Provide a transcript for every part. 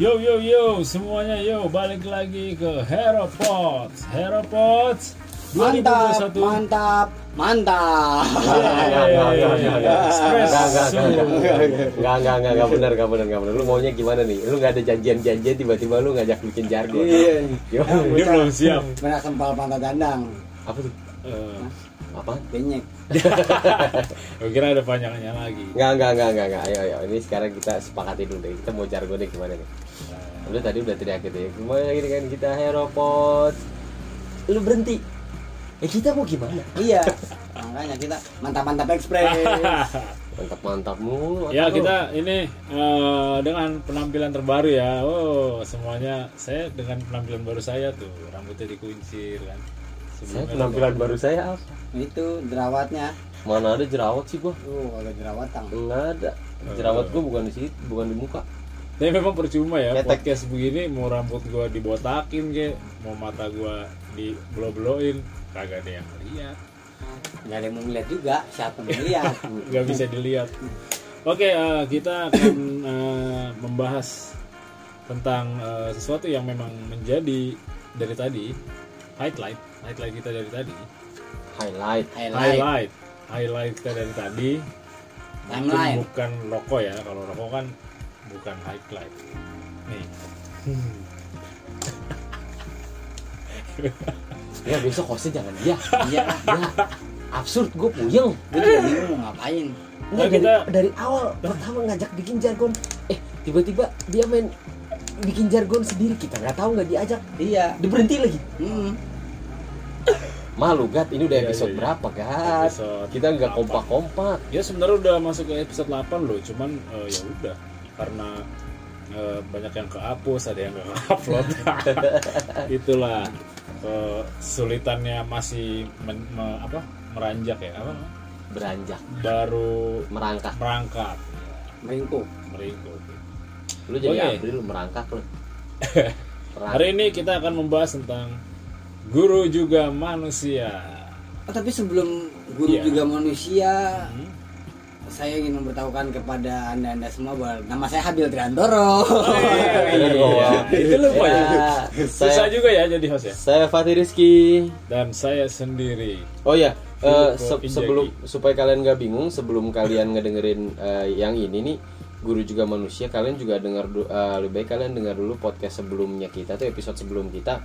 Yo yo yo semuanya yo balik lagi ke Hero Pots Hero Pots Mantap, 2021 mantap, mantap. Espresso Enggak, enggak, enggak, enggak benar, enggak benar, enggak benar. Lu maunya gimana nih? Lu enggak ada janjian-janjian tiba-tiba lu ngajak bikin jargon. Iya. Yo, Dia belum siap Benar sempal pantat dandang, apa tuh? Apa? Gue kira ada panjangnya lagi Enggak, enggak, enggak, enggak, enggak. Ayo, ayo. Ini sekarang kita sepakati dulu deh. Kita mau jargonnya gimana nih? Lu tadi udah teriak gitu ya. Gimana gini kan kita Heropot. Lu berhenti. Eh kita mau gimana? Iya. Makanya kita mantap-mantap ekspres. Mantap-mantap mulu. Ya lu. kita ini eh, dengan penampilan terbaru ya Oh semuanya saya dengan penampilan baru saya tuh Rambutnya dikuncir kan Saya penampilan baru saya apa? Itu jerawatnya. Mana ada jerawat sih, Bos? Tuh, agak jerawatan. Enggak ada. Jerawat gua bukan di situ, bukan di muka. Tapi memang percuma ya Ketek. podcast begini mau rambut gua dibotakin ke, mau mata gua dibelo-beloin, kagak ada yang lihat, Gak ada yang mau ngeliat juga. Siapa yang lihat? nggak bisa dilihat. Oke, eh, kita akan eh, membahas tentang eh, sesuatu yang memang menjadi dari tadi highlight, highlight kita dari tadi, Highlight. Highlight. highlight, highlight kita dari tadi. Mungkin Timeline. bukan rokok ya, kalau rokok kan bukan highlight. Nih. Ya besok hostnya jangan dia. Iya. Ya, absurd gue puyeng. Gue juga bingung mau ngapain. Nggak, Nah, dari, kita- dari awal pertama ngajak bikin jargon, eh tiba-tiba dia main bikin jargon sendiri kita nggak tahu nggak diajak, Iya. dia berhenti lagi. Hmm. Malu gat, ini udah Iya, episode iya, iya. berapa gat? Episode Kita nggak delapan. kompak-kompak. Ya sebenarnya udah masuk ke episode 8 loh, cuman eh, ya udah karena eh, banyak yang kehapus, ada yang nggak upload. Itulah kesulitannya masih men- me- apa meranjak ya, apa? Beranjak, baru merangkak. merangkak, Meringkuk. meringkuk. Lu jadi Oke. April lu merangkak lu. Hari ini kita akan membahas tentang guru juga manusia. Oh, tapi sebelum guru Iya. juga manusia, Hmm. saya ingin memberitahukan kepada anda-anda semua bahwa nama saya Habil Triantoro. Iya, itu lupa ya. Ya, Susah saya, juga ya jadi host ya. saya Fatih Rizky. Dan saya sendiri. Oh ya, Philip se- Injagi. sebelum supaya kalian gak bingung, sebelum kalian ngedengerin eh, yang ini nih, guru juga manusia, kalian juga dengar eh, lebih baik kalian dengar dulu podcast sebelumnya kita tuh episode sebelum kita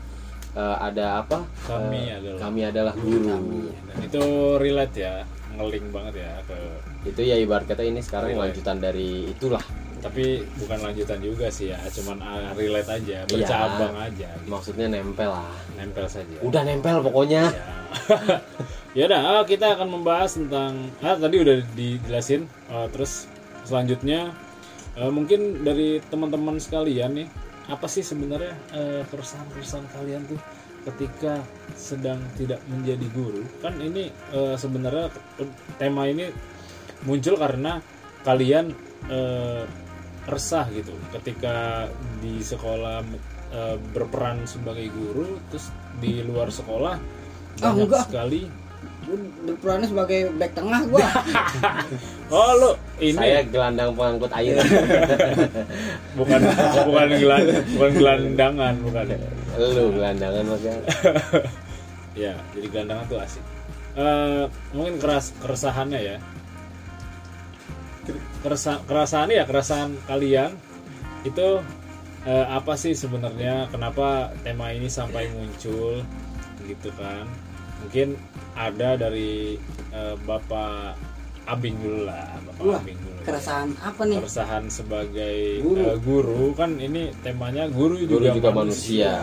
eh, ada apa? Kami Eh, adalah kami adalah guru. Dan itu relate ya, ngeling banget ya ke Itu ya ibarat kata ini sekarang Relate. lanjutan dari itulah. tapi bukan lanjutan juga sih ya, cuman ah, relate aja, Iya. bercabang aja, gitu. Maksudnya nempel lah. nempel saja. Udah nempel pokoknya. Ya. ya udah, ah, kita akan membahas tentang ah tadi udah dijelasin ah, terus selanjutnya eh, mungkin dari teman-teman sekalian nih apa sih sebenarnya eh, keresahan-keresahan kalian tuh ketika sedang tidak menjadi guru kan ini eh, sebenarnya tema ini muncul karena kalian eh, resah gitu ketika di sekolah eh, berperan sebagai guru terus di luar sekolah Ah, banyak enggak. sekali Gue berperannya sebagai back tengah gua. oh lu ini. Saya gelandang pengangkut air. bukan bukan gelan bukan gelandangan bukan. Lu gelandangan makanya. ya jadi gelandangan tuh asik. Eh, mungkin keras keresahannya ya. Kerasa, keresahan ya keresahan kalian itu eh, apa sih sebenarnya? Kenapa tema ini sampai muncul? Gitu kan mungkin ada dari eh, bapak Abing dulu lah bapak Wah, Abing dulu ya. Keresahan apa nih? keresahan sebagai Guru. eh, guru kan ini temanya guru Guru juga, juga manusia.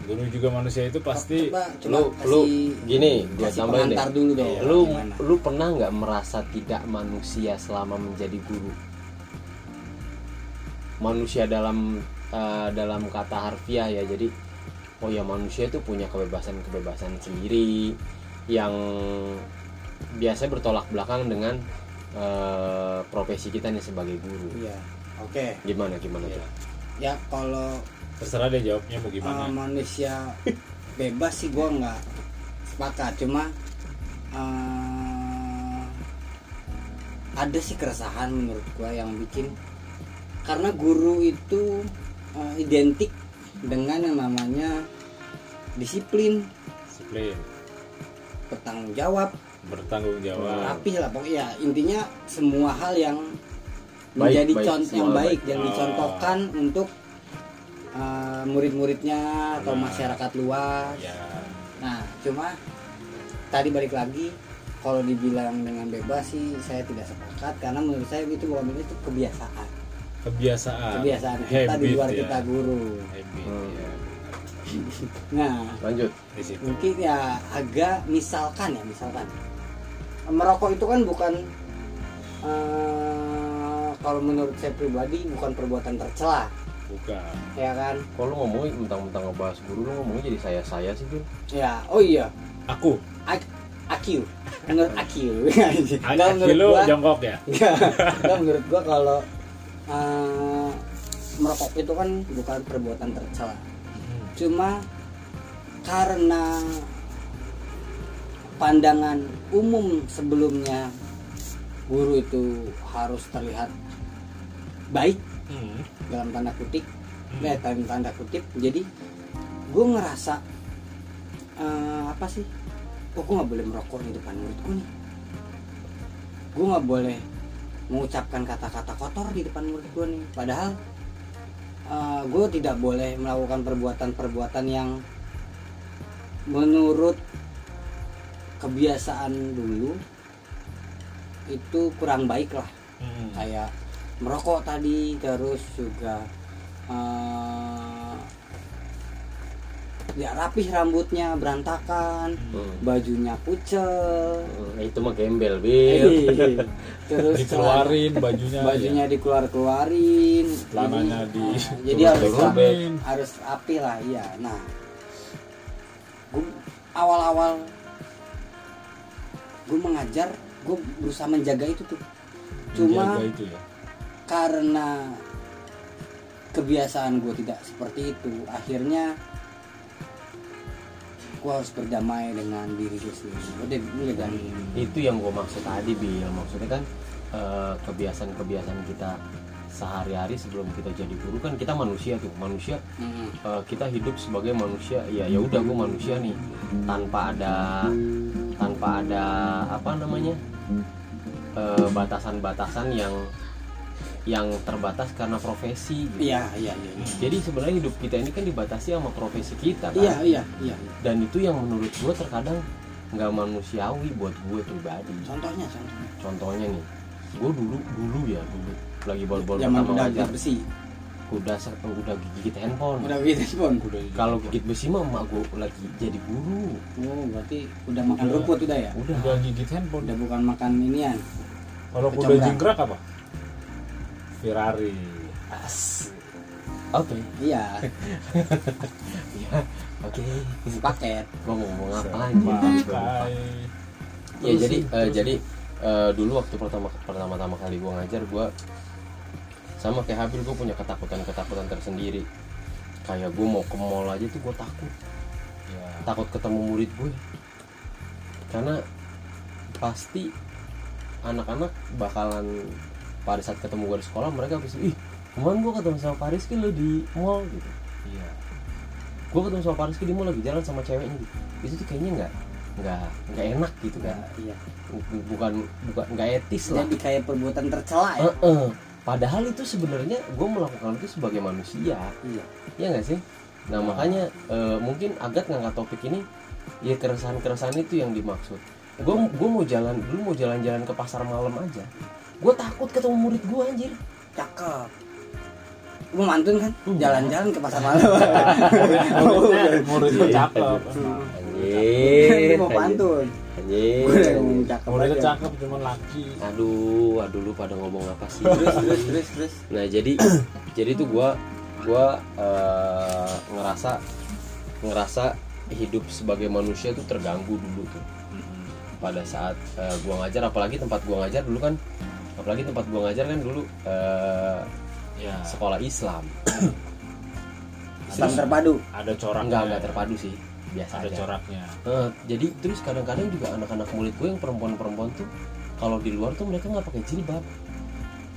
guru juga manusia itu pasti Coba, coba Lu kasih, lu gini, gua tambahin deh. dulu dong. Iya. lu Gimana? lu pernah nggak merasa tidak manusia selama menjadi guru manusia dalam eh, dalam kata harfiah ya jadi oh ya manusia itu punya kebebasan kebebasan sendiri yang biasa bertolak belakang dengan eh, profesi kita nih sebagai guru Iya. Oke. gimana gimana Iya. tuh Ya kalau terserah deh jawabnya mau uh, gimana manusia bebas sih gua nggak sepakat. Cuma uh, ada sih keresahan menurut gua yang bikin karena guru itu eh, identik dengan yang namanya disiplin. Disiplin. Bertanggung jawab. Bertanggung jawab. Rapih lah pokoknya intinya semua hal yang Baik, menjadi baik, contoh yang baik baik. yang Oh. dicontohkan untuk uh, murid-muridnya atau Nah. masyarakat luas. Ya. Nah cuma tadi balik lagi kalau dibilang dengan bebas sih saya tidak sepakat karena menurut saya itu bukan itu kebiasaan kebiasaan. Kebiasaan kita di Habit, luar ya. kita guru. Habit Hmm. ya. nah lanjut. Di situ. mungkin ya agak misalkan ya misalkan. Merokok itu kan bukan eh, kalau menurut saya pribadi bukan perbuatan tercela. Bukan. Ya kan? Kalau lu ngomongin mentang-mentang ngebahas guru lu ngomongnya jadi saya saya sih Bil. ya oh iya. Aku? A- Akil menurut Akil ada Enggak, menurut gua jongkok ya? Enggak, menurut gua kalau eh, merokok itu kan bukan perbuatan tercela. Cuma karena pandangan umum sebelumnya guru itu harus terlihat baik Hmm. dalam tanda kutip Hmm. eh, dalam tanda kutip. Jadi gue ngerasa eh, apa sih? Kok gue nggak boleh merokok di depan muridku nih. Gue nggak boleh mengucapkan kata-kata kotor di depan murid gue nih padahal gue tidak boleh melakukan perbuatan-perbuatan yang menurut kebiasaan dulu itu kurang baik lah Hmm. kayak merokok tadi terus juga eh, ya rapih rambutnya berantakan Hmm. bajunya pucel Hmm, itu mah gembel Bil. Terus dikeluarin bajunya bajunya dikeluar keluarin Celananya di- jadi harus turun-turunin. harus rapi lah iya. Nah gue awal-awal gue mengajar gue berusaha menjaga itu tuh. Cuma Menjaga itu ya? karena kebiasaan gue tidak seperti itu akhirnya gue harus berdamai dengan diri gue sendiri. Udah udah kan itu yang gue maksud tadi Bil. Maksudnya kan eh, kebiasaan-kebiasaan kita sehari-hari sebelum kita jadi guru kan kita manusia tuh. Manusia Mm. eh, kita hidup sebagai manusia. Ya ya udah gue manusia nih. Tanpa ada tanpa ada apa namanya eh, batasan-batasan yang yang terbatas karena profesi gitu. iya iya iya jadi sebenarnya hidup kita ini kan dibatasi sama profesi kita kan? Iya iya iya dan itu yang menurut gue terkadang nggak manusiawi buat gue pribadi. Contohnya contohnya. Contohnya nih gue dulu dulu ya dulu. Lagi bol-bol zaman pertama udah ngajar besi. Udah udah gigit handphone. Udah gitu pun kalau gigit besi mah emak gue lagi jadi guru. Oh berarti udah makan Udah. rumput udah ya? Udah. Udah gigit handphone. Udah bukan makan inian. Kalau kuda Kecombrang. jingkrak apa Ferrari. As. Oke. Iya. Ya oke. Paket. Gue mau ngomong apa lagi? Ya jadi terus jadi eh, dulu waktu pertama pertama-tama kali gue ngajar gue sama kayak Habil gue punya ketakutan-ketakutan tersendiri. Kayak gue mau ke mall aja tuh gue takut. Ya takut ketemu murid gue karena pasti anak-anak bakalan pada saat ketemu gue di sekolah mereka pasti ih kemarin gue ketemu sama Pak Rizky lo di mall gitu. Iya. Gue ketemu sama Pak Rizky di mall lagi jalan sama ceweknya gitu. Itu tuh kayaknya nggak nggak nggak enak gitu kan. Iya. Bukan bukan nggak etis lah. Jadi kayak perbuatan tercela ya? Heeh. padahal itu sebenarnya gue melakukan itu sebagai manusia. Iya. Ya nggak sih? Nah makanya eh, mungkin Agat ngangkat topik ini ya keresahan-keresahan itu yang dimaksud. Gue gue mau jalan dulu mau jalan-jalan ke pasar malam aja gue takut ketemu murid gue anjir. Cakep. Gue mantun kan? Hmm. jalan-jalan ke pasar malam. Muridnya muridnya cakep. Anjir Gue mau pantun. Anjir. Gue ngomong cakep muridnya aja. cakep cuman laki. Aduh aduh lu pada ngomong apa sih? Terus terus terus terus. Nah jadi jadi tuh gua gua eh, ngerasa ngerasa hidup sebagai manusia tuh terganggu dulu tuh. Pada saat eh, gua ngajar apalagi tempat gua ngajar dulu kan apalagi tempat gua ngajar kan dulu eh, ya. sekolah Islam. Islam terpadu. ada coraknya. Enggak enggak terpadu sih biasa ada aja. coraknya. Eh, jadi terus kadang-kadang juga anak-anak murid gue yang perempuan-perempuan tuh kalau di luar tuh mereka nggak pakai jilbab.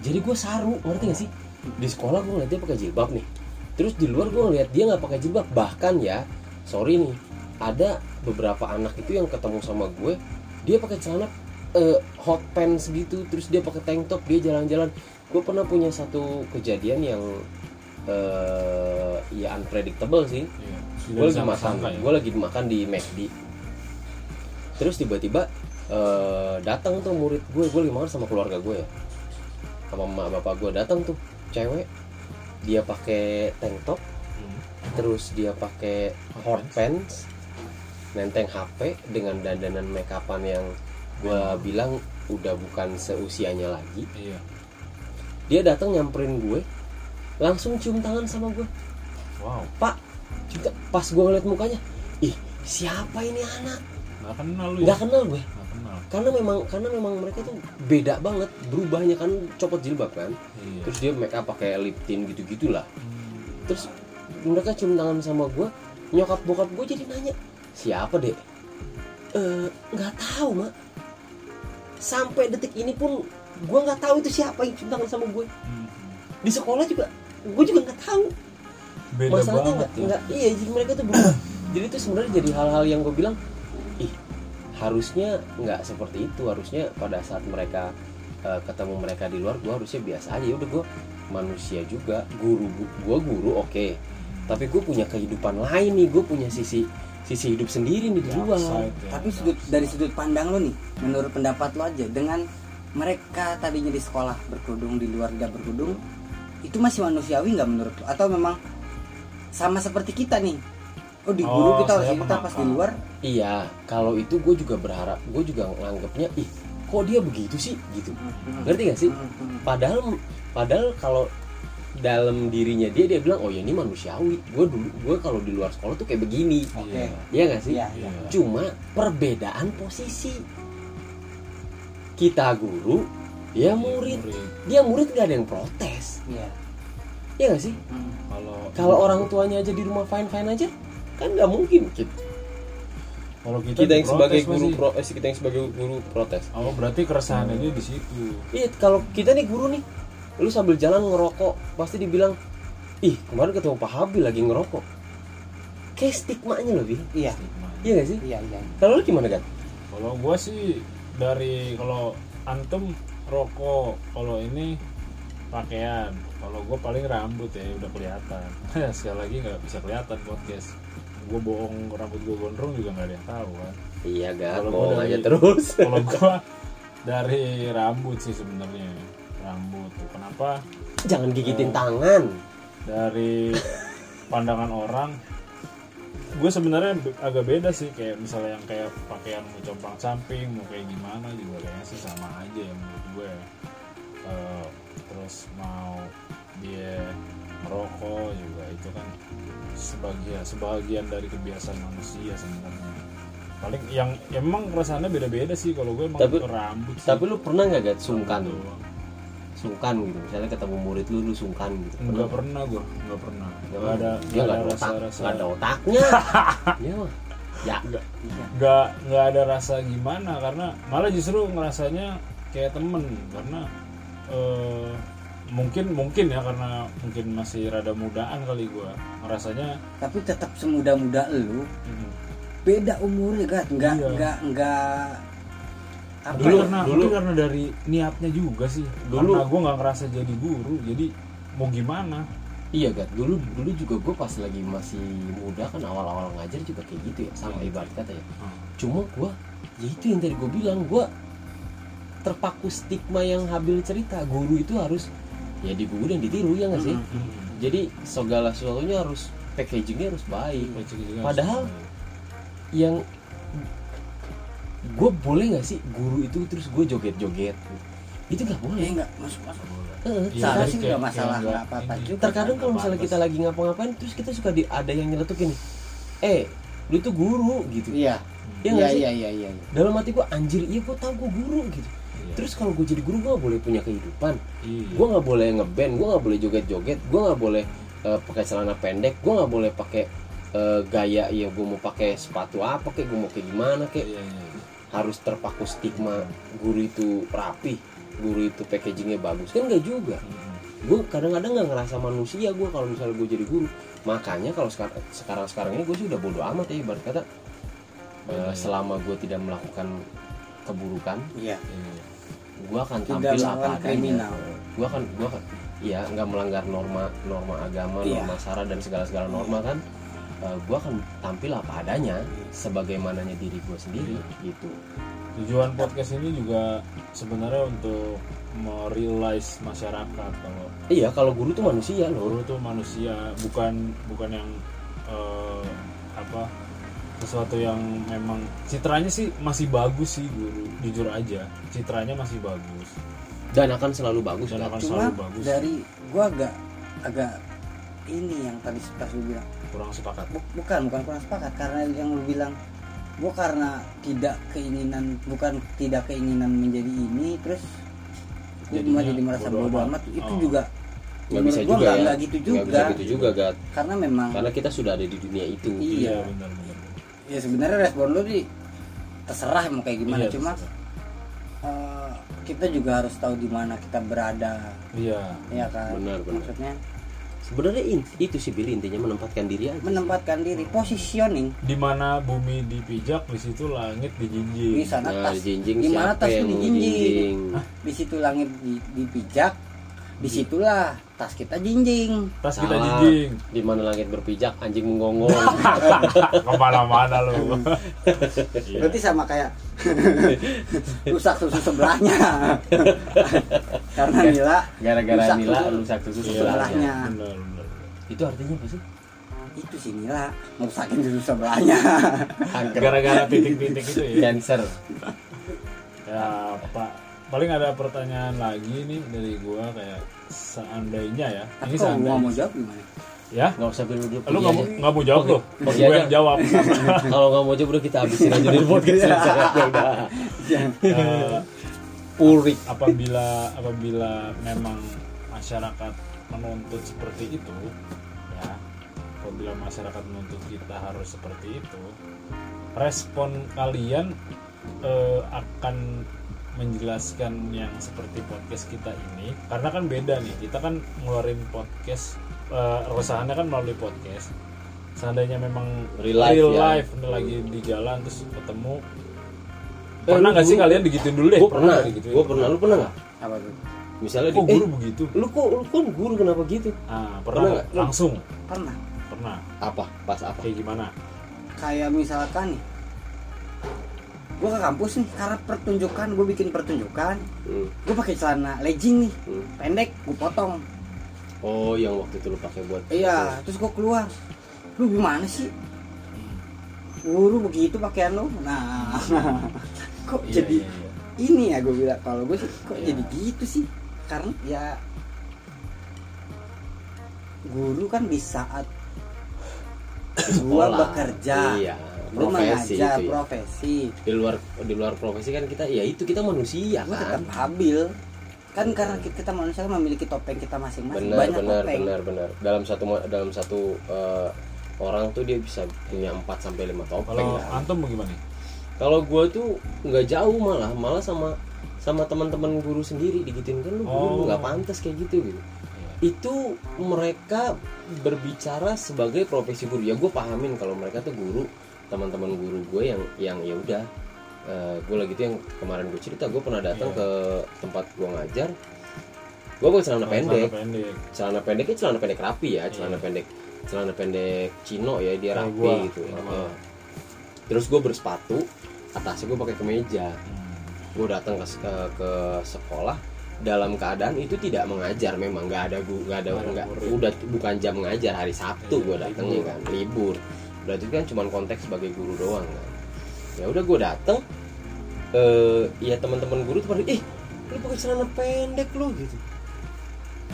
Jadi gue saru ngerti gak sih? Di sekolah gue ngeliat dia pakai jilbab nih. Terus di luar gue ngeliat dia nggak pakai jilbab. Bahkan ya sorry nih ada beberapa anak itu yang ketemu sama gue dia pakai celana eh, hot pants gitu terus dia pakai tank top dia jalan-jalan gue pernah punya satu kejadian yang eh ya unpredictable sih Iya. gue lagi makan ya. gue lagi makan di McD terus tiba-tiba eh, datang tuh murid gue gue lagi makan sama keluarga gue ya sama emak bapak gue datang tuh cewek dia pakai tank top Hmm. terus dia pakai hot pants nenteng HP dengan dandanan make upan yang gue bilang udah bukan seusianya lagi Iya. dia datang nyamperin gue langsung cium tangan sama gue Wow. pak juga pas gue ngeliat mukanya ih siapa ini anak Nggak kenal lu ya? nggak kenal gue Nggak kenal. karena memang karena memang mereka tuh beda banget berubahnya kan copot jilbab kan Iya. terus dia make up pakai lip tint gitu gitulah Hmm. terus mereka cium tangan sama gue nyokap bokap gue jadi nanya siapa dek Eh, nggak tahu mak sampai detik ini pun gue nggak tahu itu siapa yang tangan sama gue Hmm. di sekolah juga gue juga nggak tahu. Beda masalahnya banget nggak ya. iya jadi mereka tuh berubah. Jadi itu sebenarnya jadi hal-hal yang gue bilang ih harusnya nggak seperti itu. Harusnya pada saat mereka eh, ketemu mereka di luar gue harusnya biasa aja. Ya udah gue manusia juga guru gue guru oke. Tapi gue punya kehidupan lain nih gue punya sisi sisi hidup sendiri nih di Dark luar. side ya. Tapi sudut dari sudut pandang lo nih, menurut pendapat lo aja dengan mereka tadinya di sekolah berkerudung di luar tidak berkerudung, itu masih manusiawi nggak menurut lo? Atau memang sama seperti kita nih? Oh di Oh, guru kita harus kita pas di luar, iya kalau itu gue juga berharap gue juga nganggapnya ih kok dia begitu sih? Gitu. Ngerti gak sih? Padahal padahal kalau dalam dirinya dia dia bilang oh ya ini manusiawi gue dulu gue kalau di luar sekolah tuh kayak begini Oke. Iya. Iya gak sih Iya, Iya. cuma perbedaan posisi kita guru dia murid dia murid gak ada yang protes Iya. Iya gak sih Hmm. Kalau kalau orang tuanya aja di rumah fine fine aja kan nggak mungkin kita, kalau kita, kita yang sebagai guru pro eh, kita yang sebagai guru protes Oh berarti keresahannya dia di situ. Iya, kalau kita nih guru nih, lu sambil jalan ngerokok, pasti dibilang, ih kemarin ketemu Pak Habil lagi ngerokok. Kayak stigmanya lebih, Iya. iya gak sih? Iya, iya. Kalau lu gimana kan? Kalau gua sih dari kalau antum rokok, kalau ini pakaian. Kalau gua paling rambut ya udah kelihatan. Sekali lagi nggak bisa kelihatan podcast. Gua bohong rambut gua gondrong juga nggak ada yang tahu kan. Iya gak, Kalau bohong aja terus. Kalau gua dari rambut sih sebenarnya rambut tuh. Kenapa? Jangan gigitin Oh. tangan. dari pandangan orang gue sebenarnya be- agak beda sih kayak misalnya yang kayak pakaian mau compang samping mau kayak gimana juga kayaknya sih sama aja ya menurut gue Eh, terus mau dia merokok juga itu kan sebagian sebagian dari kebiasaan manusia sebenarnya paling yang emang rasanya beda-beda sih kalau gue emang Tapi- rambut sih. Tapi lu pernah nggak gak sungkan? Sungkan gitu, misalnya ketemu murid lu, lu sungkan gitu. nggak pernah gue nggak pernah Nggak nggak ada Dia nggak nggak ada otak, nggak ada otaknya. Iya mah. Ya, nggak nggak nggak ada rasa gimana karena malah justru ngerasanya kayak temen karena eh, mungkin mungkin ya karena mungkin masih rada mudaan kali gua ngerasanya Tapi tetap semuda-muda lu, hmm, beda umurnya kan? Enggak, Iya. enggak, enggak apa dulu karena dulu- karena dari niatnya juga sih Dulu- karena gua nggak ngerasa jadi guru jadi mau gimana Iya Gat, dulu dulu juga gue pas lagi masih muda kan awal-awal ngajar juga kayak gitu ya sama Hmm. ibarat kata ya. Hmm. Cuma gue, ya itu yang tadi gue bilang gue terpaku stigma yang Habil cerita guru itu harus ya diguru dan ditiru ya nggak sih? Mm-mm. Hmm. Jadi segala sesuatunya harus packagingnya harus baik. Juga Padahal-. Yang gue boleh nggak sih guru itu terus gue joget-joget? Itu nggak Eh, boleh. enggak masuk masuk. Heeh, Iya, Saya jadi sih kayak- nggak masalah, kayak nggak apa-apa juga. terkadang kalau misalnya kita lagi ngapa-ngapain terus kita suka di, ada yang nyeletukin nih eh lu tuh guru gitu Iya. Iya Iya, nggak iya, iya, iya. iya. dalam hati gua anjir iya gua tahu gua guru gitu Iya. terus kalau gue jadi guru gua nggak boleh punya kehidupan Iya. gua nggak boleh ngeband gua nggak boleh joget-joget gua nggak boleh eh, pakai celana pendek gua nggak boleh pakai eh, gaya ya gua mau pakai sepatu apa kayak gua mau kayak gimana kayak Iya, iya, iya. Harus terpaku stigma guru itu rapi guru itu packagingnya bagus. Kan nggak juga. Gue kadang-kadang nggak ngerasa manusia gue kalau misalnya gue jadi guru. Makanya kalau sekarang sekarang sekarang ini gue sih udah bodo amat ya ibarat kata eh, selama gue tidak melakukan keburukan iya. gue akan Tidak tampil apa melawan adanya gue akan gue akan ya nggak melanggar norma norma agama Iya. norma sara dan segala segala norma kan gue akan tampil apa adanya sebagaimananya diri gue sendiri gitu. Tujuan podcast ini juga sebenarnya untuk merealize masyarakat kalau iya kalau guru tuh manusia loh. Guru tuh manusia bukan bukan yang eh, apa sesuatu yang memang citranya sih masih bagus sih guru. Jujur aja citranya masih bagus. Dan akan selalu bagus Dan kan? akan cuma selalu bagus. dari gua agak agak ini yang tadi pas lu bilang. Kurang sepakat. Bu- bukan bukan kurang sepakat. Karena yang lu bilang gua karena tidak keinginan bukan tidak keinginan menjadi ini terus Jadinya malah jadi merasa bodo bodoh amat. itu Oh. juga nggak bisa juga nggak- ya. nggak gitu Nggak bisa juga gitu juga Gat. Karena memang karena kita sudah ada di dunia itu. Iya. Benar benar ya sebenarnya respon lu sih terserah mau kayak gimana. Iya, cuma eh, kita juga harus tahu di mana kita berada. Iya. Ya kan? Benar, benar. maksudnya sebenarnya itu sih Billy intinya menempatkan diri aja. Menempatkan diri positioning. Di mana bumi dipijak di situ langit dijinjing. Di sana nah tas di mana tas yang ini mau jinjing jinjing di situ langit di- dipijak di situlah tas kita jinjing. Tas kita Salah. jinjing. Di mana langit berpijak anjing menggonggong. Ke mana-mana lu. Iya. berarti sama kayak rusak susu sebelahnya karena Nila gara-gara susu. rusak susu Iya, sebelahnya. itu artinya apa sih? Itu sih Nila ngerusakin susu sebelahnya. Gara-gara titik-titik itu ya? Cancer. Ya pak. Paling ada pertanyaan lagi nih dari gua kayak seandainya ya. Tapi ini gua mau seandainya. jawab gimana? Ya? Nggak usah dulu dulu lu nggak mau nggak mau jawab loh Pergi gue yang jawab. Kalau nggak mau coba udah kita habisin aja di podcast. Iya. ya udah Eh, purik apabila apabila memang masyarakat menuntut seperti itu ya apabila masyarakat menuntut kita harus seperti itu respon kalian eh, akan menjelaskan yang seperti podcast kita ini. Karena kan beda nih kita kan ngeluarin podcast eh, resahannya kan melalui podcast. Seandainya memang Real life, ya. life lagi di jalan terus ketemu pernah lu nggak sih kalian digituin dulu deh? gue pernah nggak digituin? gue pernah. Lu pernah nggak? Apa tuh? Misalnya kok di guru eh, begitu? lu kok lu kan guru kenapa gitu? Ah Pernah. Pernah nggak? langsung. Pernah. Pernah. Apa? Pas apa? Kayak gimana? Kayak misalkan nih gua ke kampus nih karena pertunjukan gue bikin pertunjukan Hmm, gue pakai celana legging nih hmm. pendek gue potong. Oh yang waktu itu lu pakai buat iya terus gue keluar. Lu gimana sih? Guru begitu pakaian lu? Nah kok Iya, jadi iya, iya. ini ya gue bilang kalau gue sih kok Iya. jadi gitu sih karena ya guru kan di saat gua Sekolah. bekerja iya lu profesi mengajar itu ya. profesi di luar di luar profesi kan kita ya itu kita manusia gue kan tetap habil kan karena kita, kita manusia kan memiliki topeng kita masing-masing benar banyak benar topeng benar benar dalam satu dalam satu eh, orang tuh dia bisa punya 4 sampai lima topeng kalau kan. antum bagaimana kalau gue tuh nggak jauh malah malah sama sama teman-teman guru sendiri digituin kan lu guru Oh. nggak pantas kayak gitu gitu. Itu mereka berbicara sebagai profesi guru. Ya gue pahamin kalau mereka tuh guru teman-teman guru gue yang yang ya udah gue lagi tuh yang kemarin gue cerita gue pernah datang Iya. ke tempat gue ngajar. Gue pakai celana pendek. Celana pendek. Celana pendeknya celana pendek rapi ya celana Iya. pendek celana pendek Cino ya dia rapi gua, gitu. Kayak Heeh. Terus gue bersepatu atasnya gue pakai kemeja. Hmm. gue datang ke, ke ke sekolah dalam keadaan itu tidak mengajar memang nggak ada gu nggak ada Nggak udah bukan jam mengajar hari Sabtu gue datangnya kan libur. Berarti kan cuma konteks sebagai guru doang kan. Ya udah gue datang eh ya teman-teman guru tuh pada ih lu pakai celana pendek lu gitu.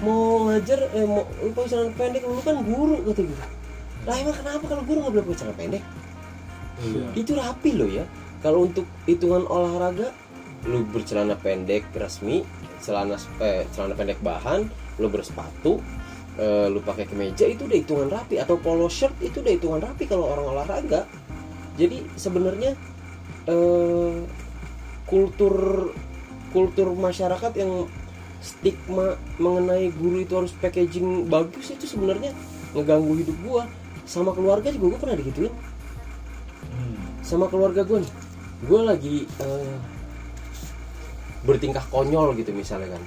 Mau ngajar eh mau lu pakai celana pendek lu kan guru kata gue lah emang kenapa kalau guru nggak boleh pakai celana pendek Iya. itu rapi loh ya kalau untuk hitungan olahraga lu bercelana pendek resmi celana eh, celana pendek bahan lu bersepatu eh, lu pakai kemeja itu udah hitungan rapi atau polo shirt itu udah hitungan rapi kalau orang olahraga jadi sebenarnya eh, kultur kultur masyarakat yang stigma mengenai guru itu harus packaging bagus itu sebenarnya ngeganggu hidup gua sama keluarga juga gua pernah digituin. Sama keluarga gue nih. Gue lagi eh, bertingkah konyol gitu misalnya kan.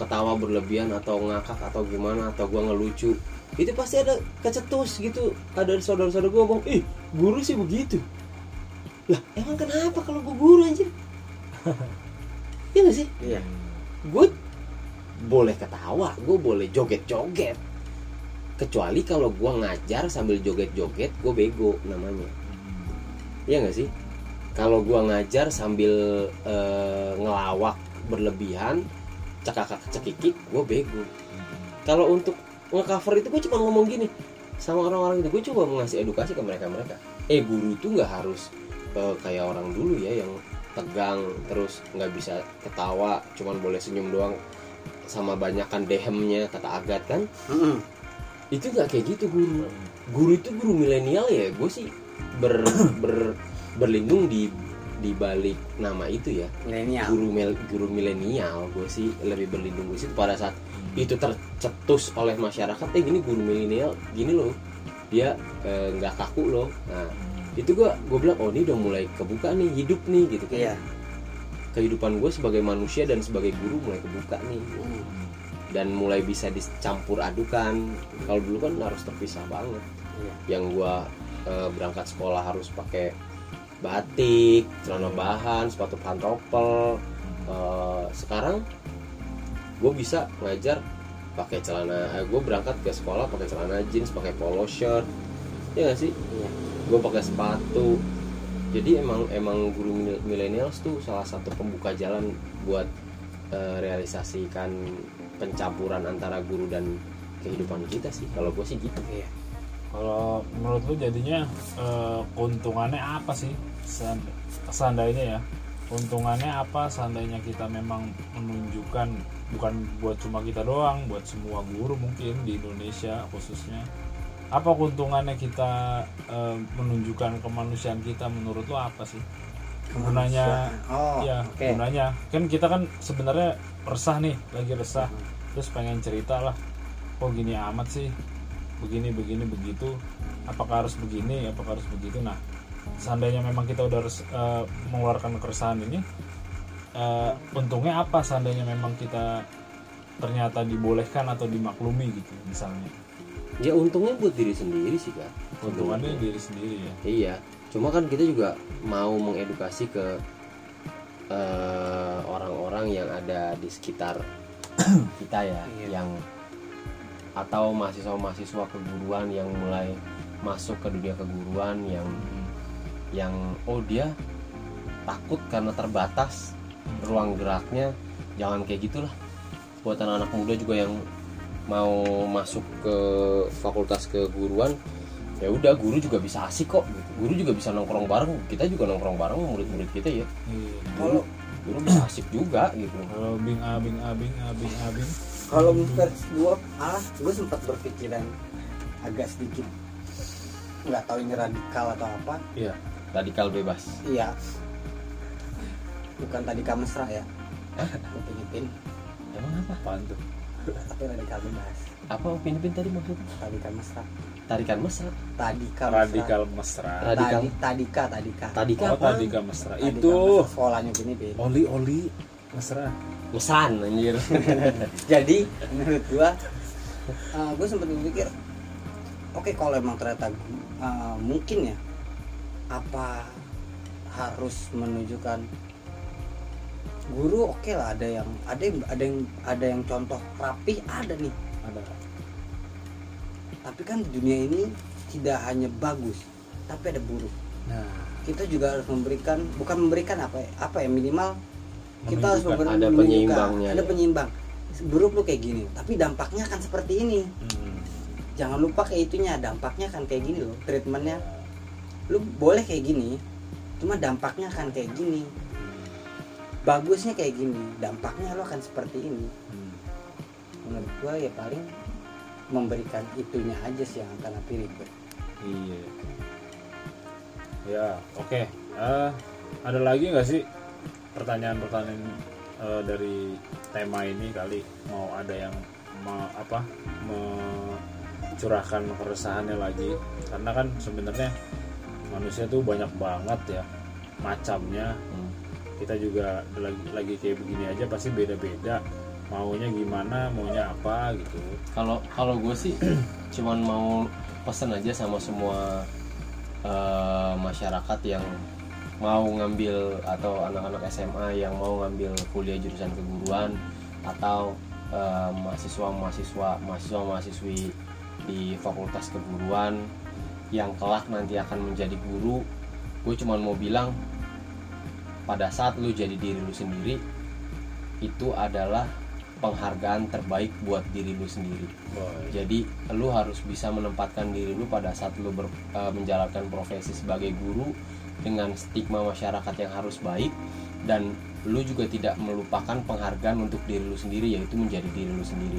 Ketawa berlebihan atau ngakak atau gimana atau gue ngelucu. Itu pasti ada kecetus gitu. Ada saudara-saudara gue ngomong ih guru sih begitu. Lah emang kenapa kalau gue guru anjir? Iya gak sih? Iya. Gue boleh ketawa gue boleh joget-joget. Kecuali kalau gue ngajar sambil joget-joget gue bego namanya Iya nggak sih? Kalau gua ngajar sambil eh, ngelawak berlebihan, cekakak cekikik, gue bego. Kalau untuk ngecover itu gue cuma ngomong gini sama orang-orang itu, gue coba ngasih edukasi ke mereka mereka. Eh guru tuh nggak harus eh, kayak orang dulu ya yang tegang terus nggak bisa ketawa, cuman boleh senyum doang sama banyakan dehemnya kata Agat kan Mm-mm. itu nggak kayak gitu guru guru itu guru milenial ya gue sih ber, ber berlindung di di balik nama itu ya. Milenial. Guru mil, guru milenial gue sih lebih berlindung di situ. Pada saat itu tercetus oleh masyarakat eh gini guru milenial gini loh. Dia eh, nggak kaku loh. Nah itu gue gue bilang oh ini udah mulai kebuka nih hidup nih gitu kan. Iya. Kehidupan gue sebagai manusia dan sebagai guru mulai kebuka nih. Mm. dan mulai bisa dicampur adukan. Kalau dulu kan harus terpisah banget. Iya. yang gua eh, berangkat sekolah harus pakai batik celana bahan sepatu pantopel Eh, sekarang gue bisa ngajar pakai celana eh, gue berangkat ke sekolah pakai celana jeans pakai polo shirt ya gak sih? Iya. gue pakai sepatu. Jadi emang emang guru mil- millennials tuh salah satu pembuka jalan buat eh, realisasikan pencampuran antara guru dan kehidupan kita sih. Kalau gue sih gitu. Iya. Kalau menurut lu jadinya eh, keuntungannya apa sih? Seand- Seandainya ya, keuntungannya apa seandainya kita memang menunjukkan bukan buat cuma kita doang, buat semua guru mungkin di Indonesia khususnya. Apa keuntungannya kita eh, menunjukkan kemanusiaan kita menurut lu apa sih? Gunanya oh ya, oke gunanya kan kita kan sebenarnya resah nih, lagi resah. Terus pengen cerita lah, kok gini amat sih? Begini begini begitu. Apakah harus begini? Apakah harus begitu? Nah, seandainya memang kita udah res- eh, mengeluarkan keresahan ini, eh, untungnya apa? Seandainya memang kita ternyata dibolehkan atau dimaklumi gitu, misalnya. ya untungnya buat diri sendiri sih kan Keuntungannya diri sendiri ya. iya cuma kan kita juga mau mengedukasi ke eh, orang-orang yang ada di sekitar kita ya Iya. yang atau mahasiswa-mahasiswa keguruan yang mulai masuk ke dunia keguruan yang yang oh dia takut karena terbatas ruang geraknya. Jangan kayak gitulah. Buat anak-anak muda juga yang mau masuk ke fakultas keguruan ya udah guru juga bisa asik kok. Guru juga bisa nongkrong bareng. Kita juga nongkrong bareng murid-murid kita ya. Iya. guru guru bisa asik juga gitu. Kalau bing abing abing abing abing kalau versi gue malah gue sempat berpikiran agak sedikit nggak tahu ini radikal atau apa. Iya radikal bebas. Iya. Bukan tadi mesra ya. Gue pengen emang apa? Apaan tuh? tapi radikal bebas. Apa pin-pin tadi maksudnya tadika mesra. Tarikan mesra? Tadika mesra. Radikal mesra. Radikal. Tadi, tadika tadika. Tadika Oh, apa? tadika mesra. Tadika Itu mesra. sekolahnya gini bin oli oli mesra. Mesran anjir. Jadi menurut gua uh, gue sempat berpikir oke kalau emang ternyata uh, mungkin ya apa harus menunjukkan guru oke lah ada yang ada yang ada yang ada yang contoh rapih ada nih. Ada. tapi kan dunia ini tidak hanya bagus tapi ada buruk. Nah, kita juga harus memberikan bukan memberikan apa ya, apa ya minimal kita harus memberi- ada penyeimbangnya, ada ya. penyeimbang buruk lu kayak gini tapi dampaknya akan seperti ini hmm, jangan lupa kayak itunya dampaknya akan kayak gini loh treatmentnya lu boleh kayak gini cuma dampaknya akan kayak gini bagusnya kayak gini dampaknya lo akan seperti ini hmm. menurut gua ya paling memberikan itunya aja sih yang akan tapi ribet Iya. Ya, oke. Eh, ada lagi nggak sih pertanyaan-pertanyaan eh, dari tema ini kali mau ada yang mau apa mencurahkan keresahannya lagi. Karena kan sebenarnya manusia tuh banyak banget ya macamnya. Hmm. kita juga lagi lagi kayak begini aja pasti beda-beda maunya gimana maunya apa gitu. Kalau kalau gue sih cuman mau pesan aja sama semua eh, masyarakat yang mau ngambil atau anak-anak SMA yang mau ngambil kuliah jurusan keguruan atau eh, mahasiswa-mahasiswa mahasiswa-mahasiswi di fakultas keguruan yang kelak nanti akan menjadi guru gue cuman mau bilang pada saat lu jadi diri lu sendiri itu adalah penghargaan terbaik buat diri lu sendiri. Jadi lu harus bisa menempatkan diri lu pada saat lu ber- eh, menjalankan profesi sebagai guru dengan stigma masyarakat yang harus baik dan lu juga tidak melupakan penghargaan untuk diri lu sendiri yaitu menjadi diri lu sendiri.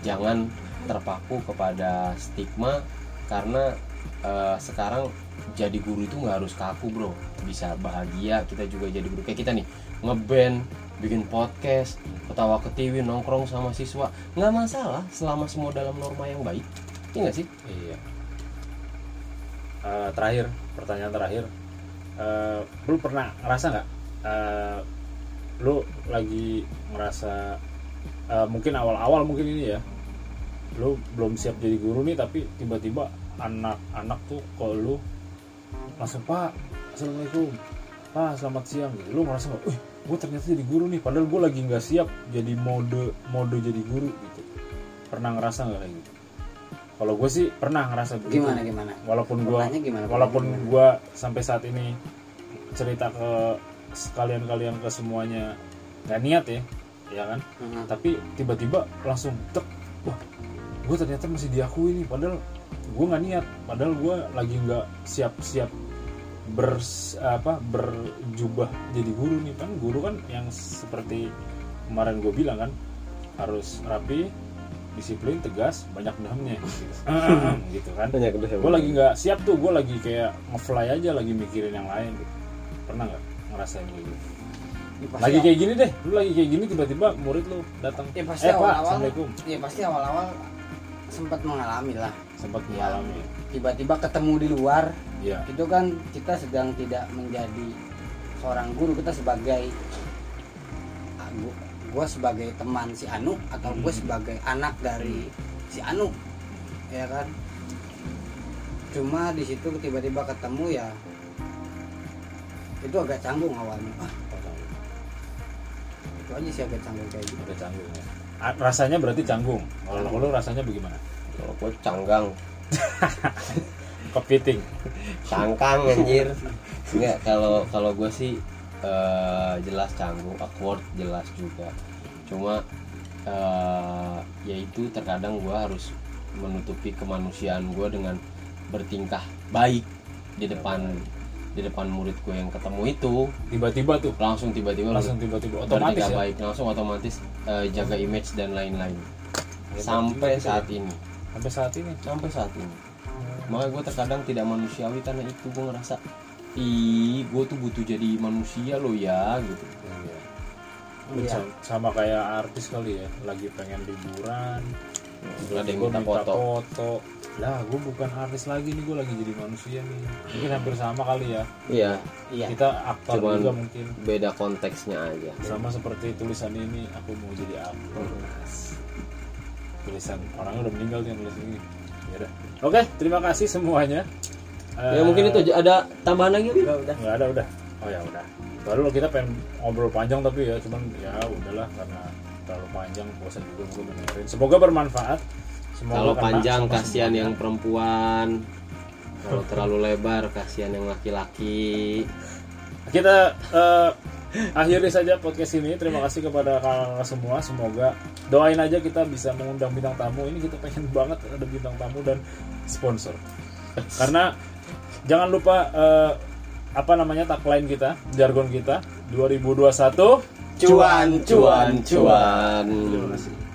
Jangan terpaku kepada stigma karena eh, sekarang jadi guru itu nggak harus kaku bro. Bisa bahagia kita juga jadi guru. Kayak kita nih ngeband bikin podcast ketawa ketiwi nongkrong sama siswa. Nggak masalah selama semua dalam norma yang baik. Iya nggak sih? Iya. Eh, terakhir, pertanyaan terakhir. Eh, lu pernah ngerasa nggak? eh, lu lagi ngerasa eh, mungkin awal-awal mungkin ini ya. Lu belum siap jadi guru nih, tapi tiba-tiba anak-anak tuh kalau lu langsung pak, assalamualaikum, pak selamat siang. Gitu. Lu ngerasa nggak? Gue ternyata jadi guru nih. Padahal gue lagi nggak siap jadi mode mode jadi guru gitu. Pernah ngerasa nggak kayak gitu? Kalau gue sih pernah ngerasa begitu. gimana gimana Walaupun gue gimana walaupun Gimana? gue sampai saat ini cerita ke sekalian-kalian ke semuanya nggak niat ya, ya kan? Mhm. Tapi tiba-tiba langsung tek, wah, gue ternyata masih diakui nih. Padahal gue nggak niat. Padahal gue lagi nggak siap-siap ber apa berjubah jadi guru nih kan guru kan yang seperti kemarin gue bilang kan harus rapi disiplin tegas banyak dahamnya gitu, gitu kan. Banyak gue lagi nggak siap tuh gue lagi kayak ngefly aja lagi mikirin yang lain. Gitu. pernah nggak ngerasain gitu? Ya, lagi kayak gini deh lu lagi kayak gini tiba-tiba murid lu datang. Ya pasti eh pak awal-awal assalamualaikum. ya pasti awal-awal sempat mengalami lah. Sempat Ya. mengalami. tiba-tiba ketemu di luar. Ya. Itu kan kita sedang tidak menjadi seorang guru kita sebagai gue sebagai teman si Anu atau gue Hmm. sebagai anak dari si Anu ya kan? Cuma di situ tiba-tiba ketemu ya itu agak canggung awalnya. Ah itu aja sih agak canggung kayak gitu. Udah canggung ya. Rasanya berarti canggung. Kalau lu rasanya bagaimana? Kalau gue canggang. Kepiting cangkang anjir. Enggak kalau kalau gue sih eh, jelas canggung awkward jelas juga cuma eh, yaitu terkadang gue harus menutupi kemanusiaan gue dengan bertingkah baik di depan di depan murid gue yang ketemu itu. Tiba-tiba tuh? Langsung tiba-tiba langsung tiba-tiba. otomatis ya? baik langsung otomatis eh, jaga image dan lain-lain. Hebat sampai saat ya. ini. Sampai saat ini? Sampai saat ini. Makanya gue terkadang tidak manusiawi karena itu gue ngerasa ih gue tuh butuh jadi manusia lo ya gitu Iya. Sama- kayak artis kali ya lagi pengen liburan ada yang Gua minta foto. foto. lah gue bukan artis lagi nih gue lagi jadi manusia nih. Mungkin hampir sama kali ya. Iya. Iya. Kita aktor Cuman- juga mungkin. beda konteksnya aja. Sama seperti tulisan ini aku mau jadi aktor. Tulisan orang udah meninggal nih yang nulis ini. Ya udah. Oke terima kasih semuanya. Ya mungkin itu aja. ada tambahan lagi udah udah. Nggak ada udah. Oh ya udah baru kita pengen ngobrol panjang tapi ya cuman ya udahlah karena terlalu panjang bosan juga gue dengerin. Semoga bermanfaat. Semoga kalau panjang kasihan yang perempuan. Kalau terlalu lebar kasihan yang laki-laki. Kita eh, akhiri saja podcast ini. Terima kasih kepada kalian semua. Semoga doain aja kita bisa mengundang bintang tamu. Ini kita pengen banget ada bintang tamu dan sponsor. Karena jangan lupa eh, apa namanya tagline kita jargon kita. 2021 cuan cuan cuan. Terima kasih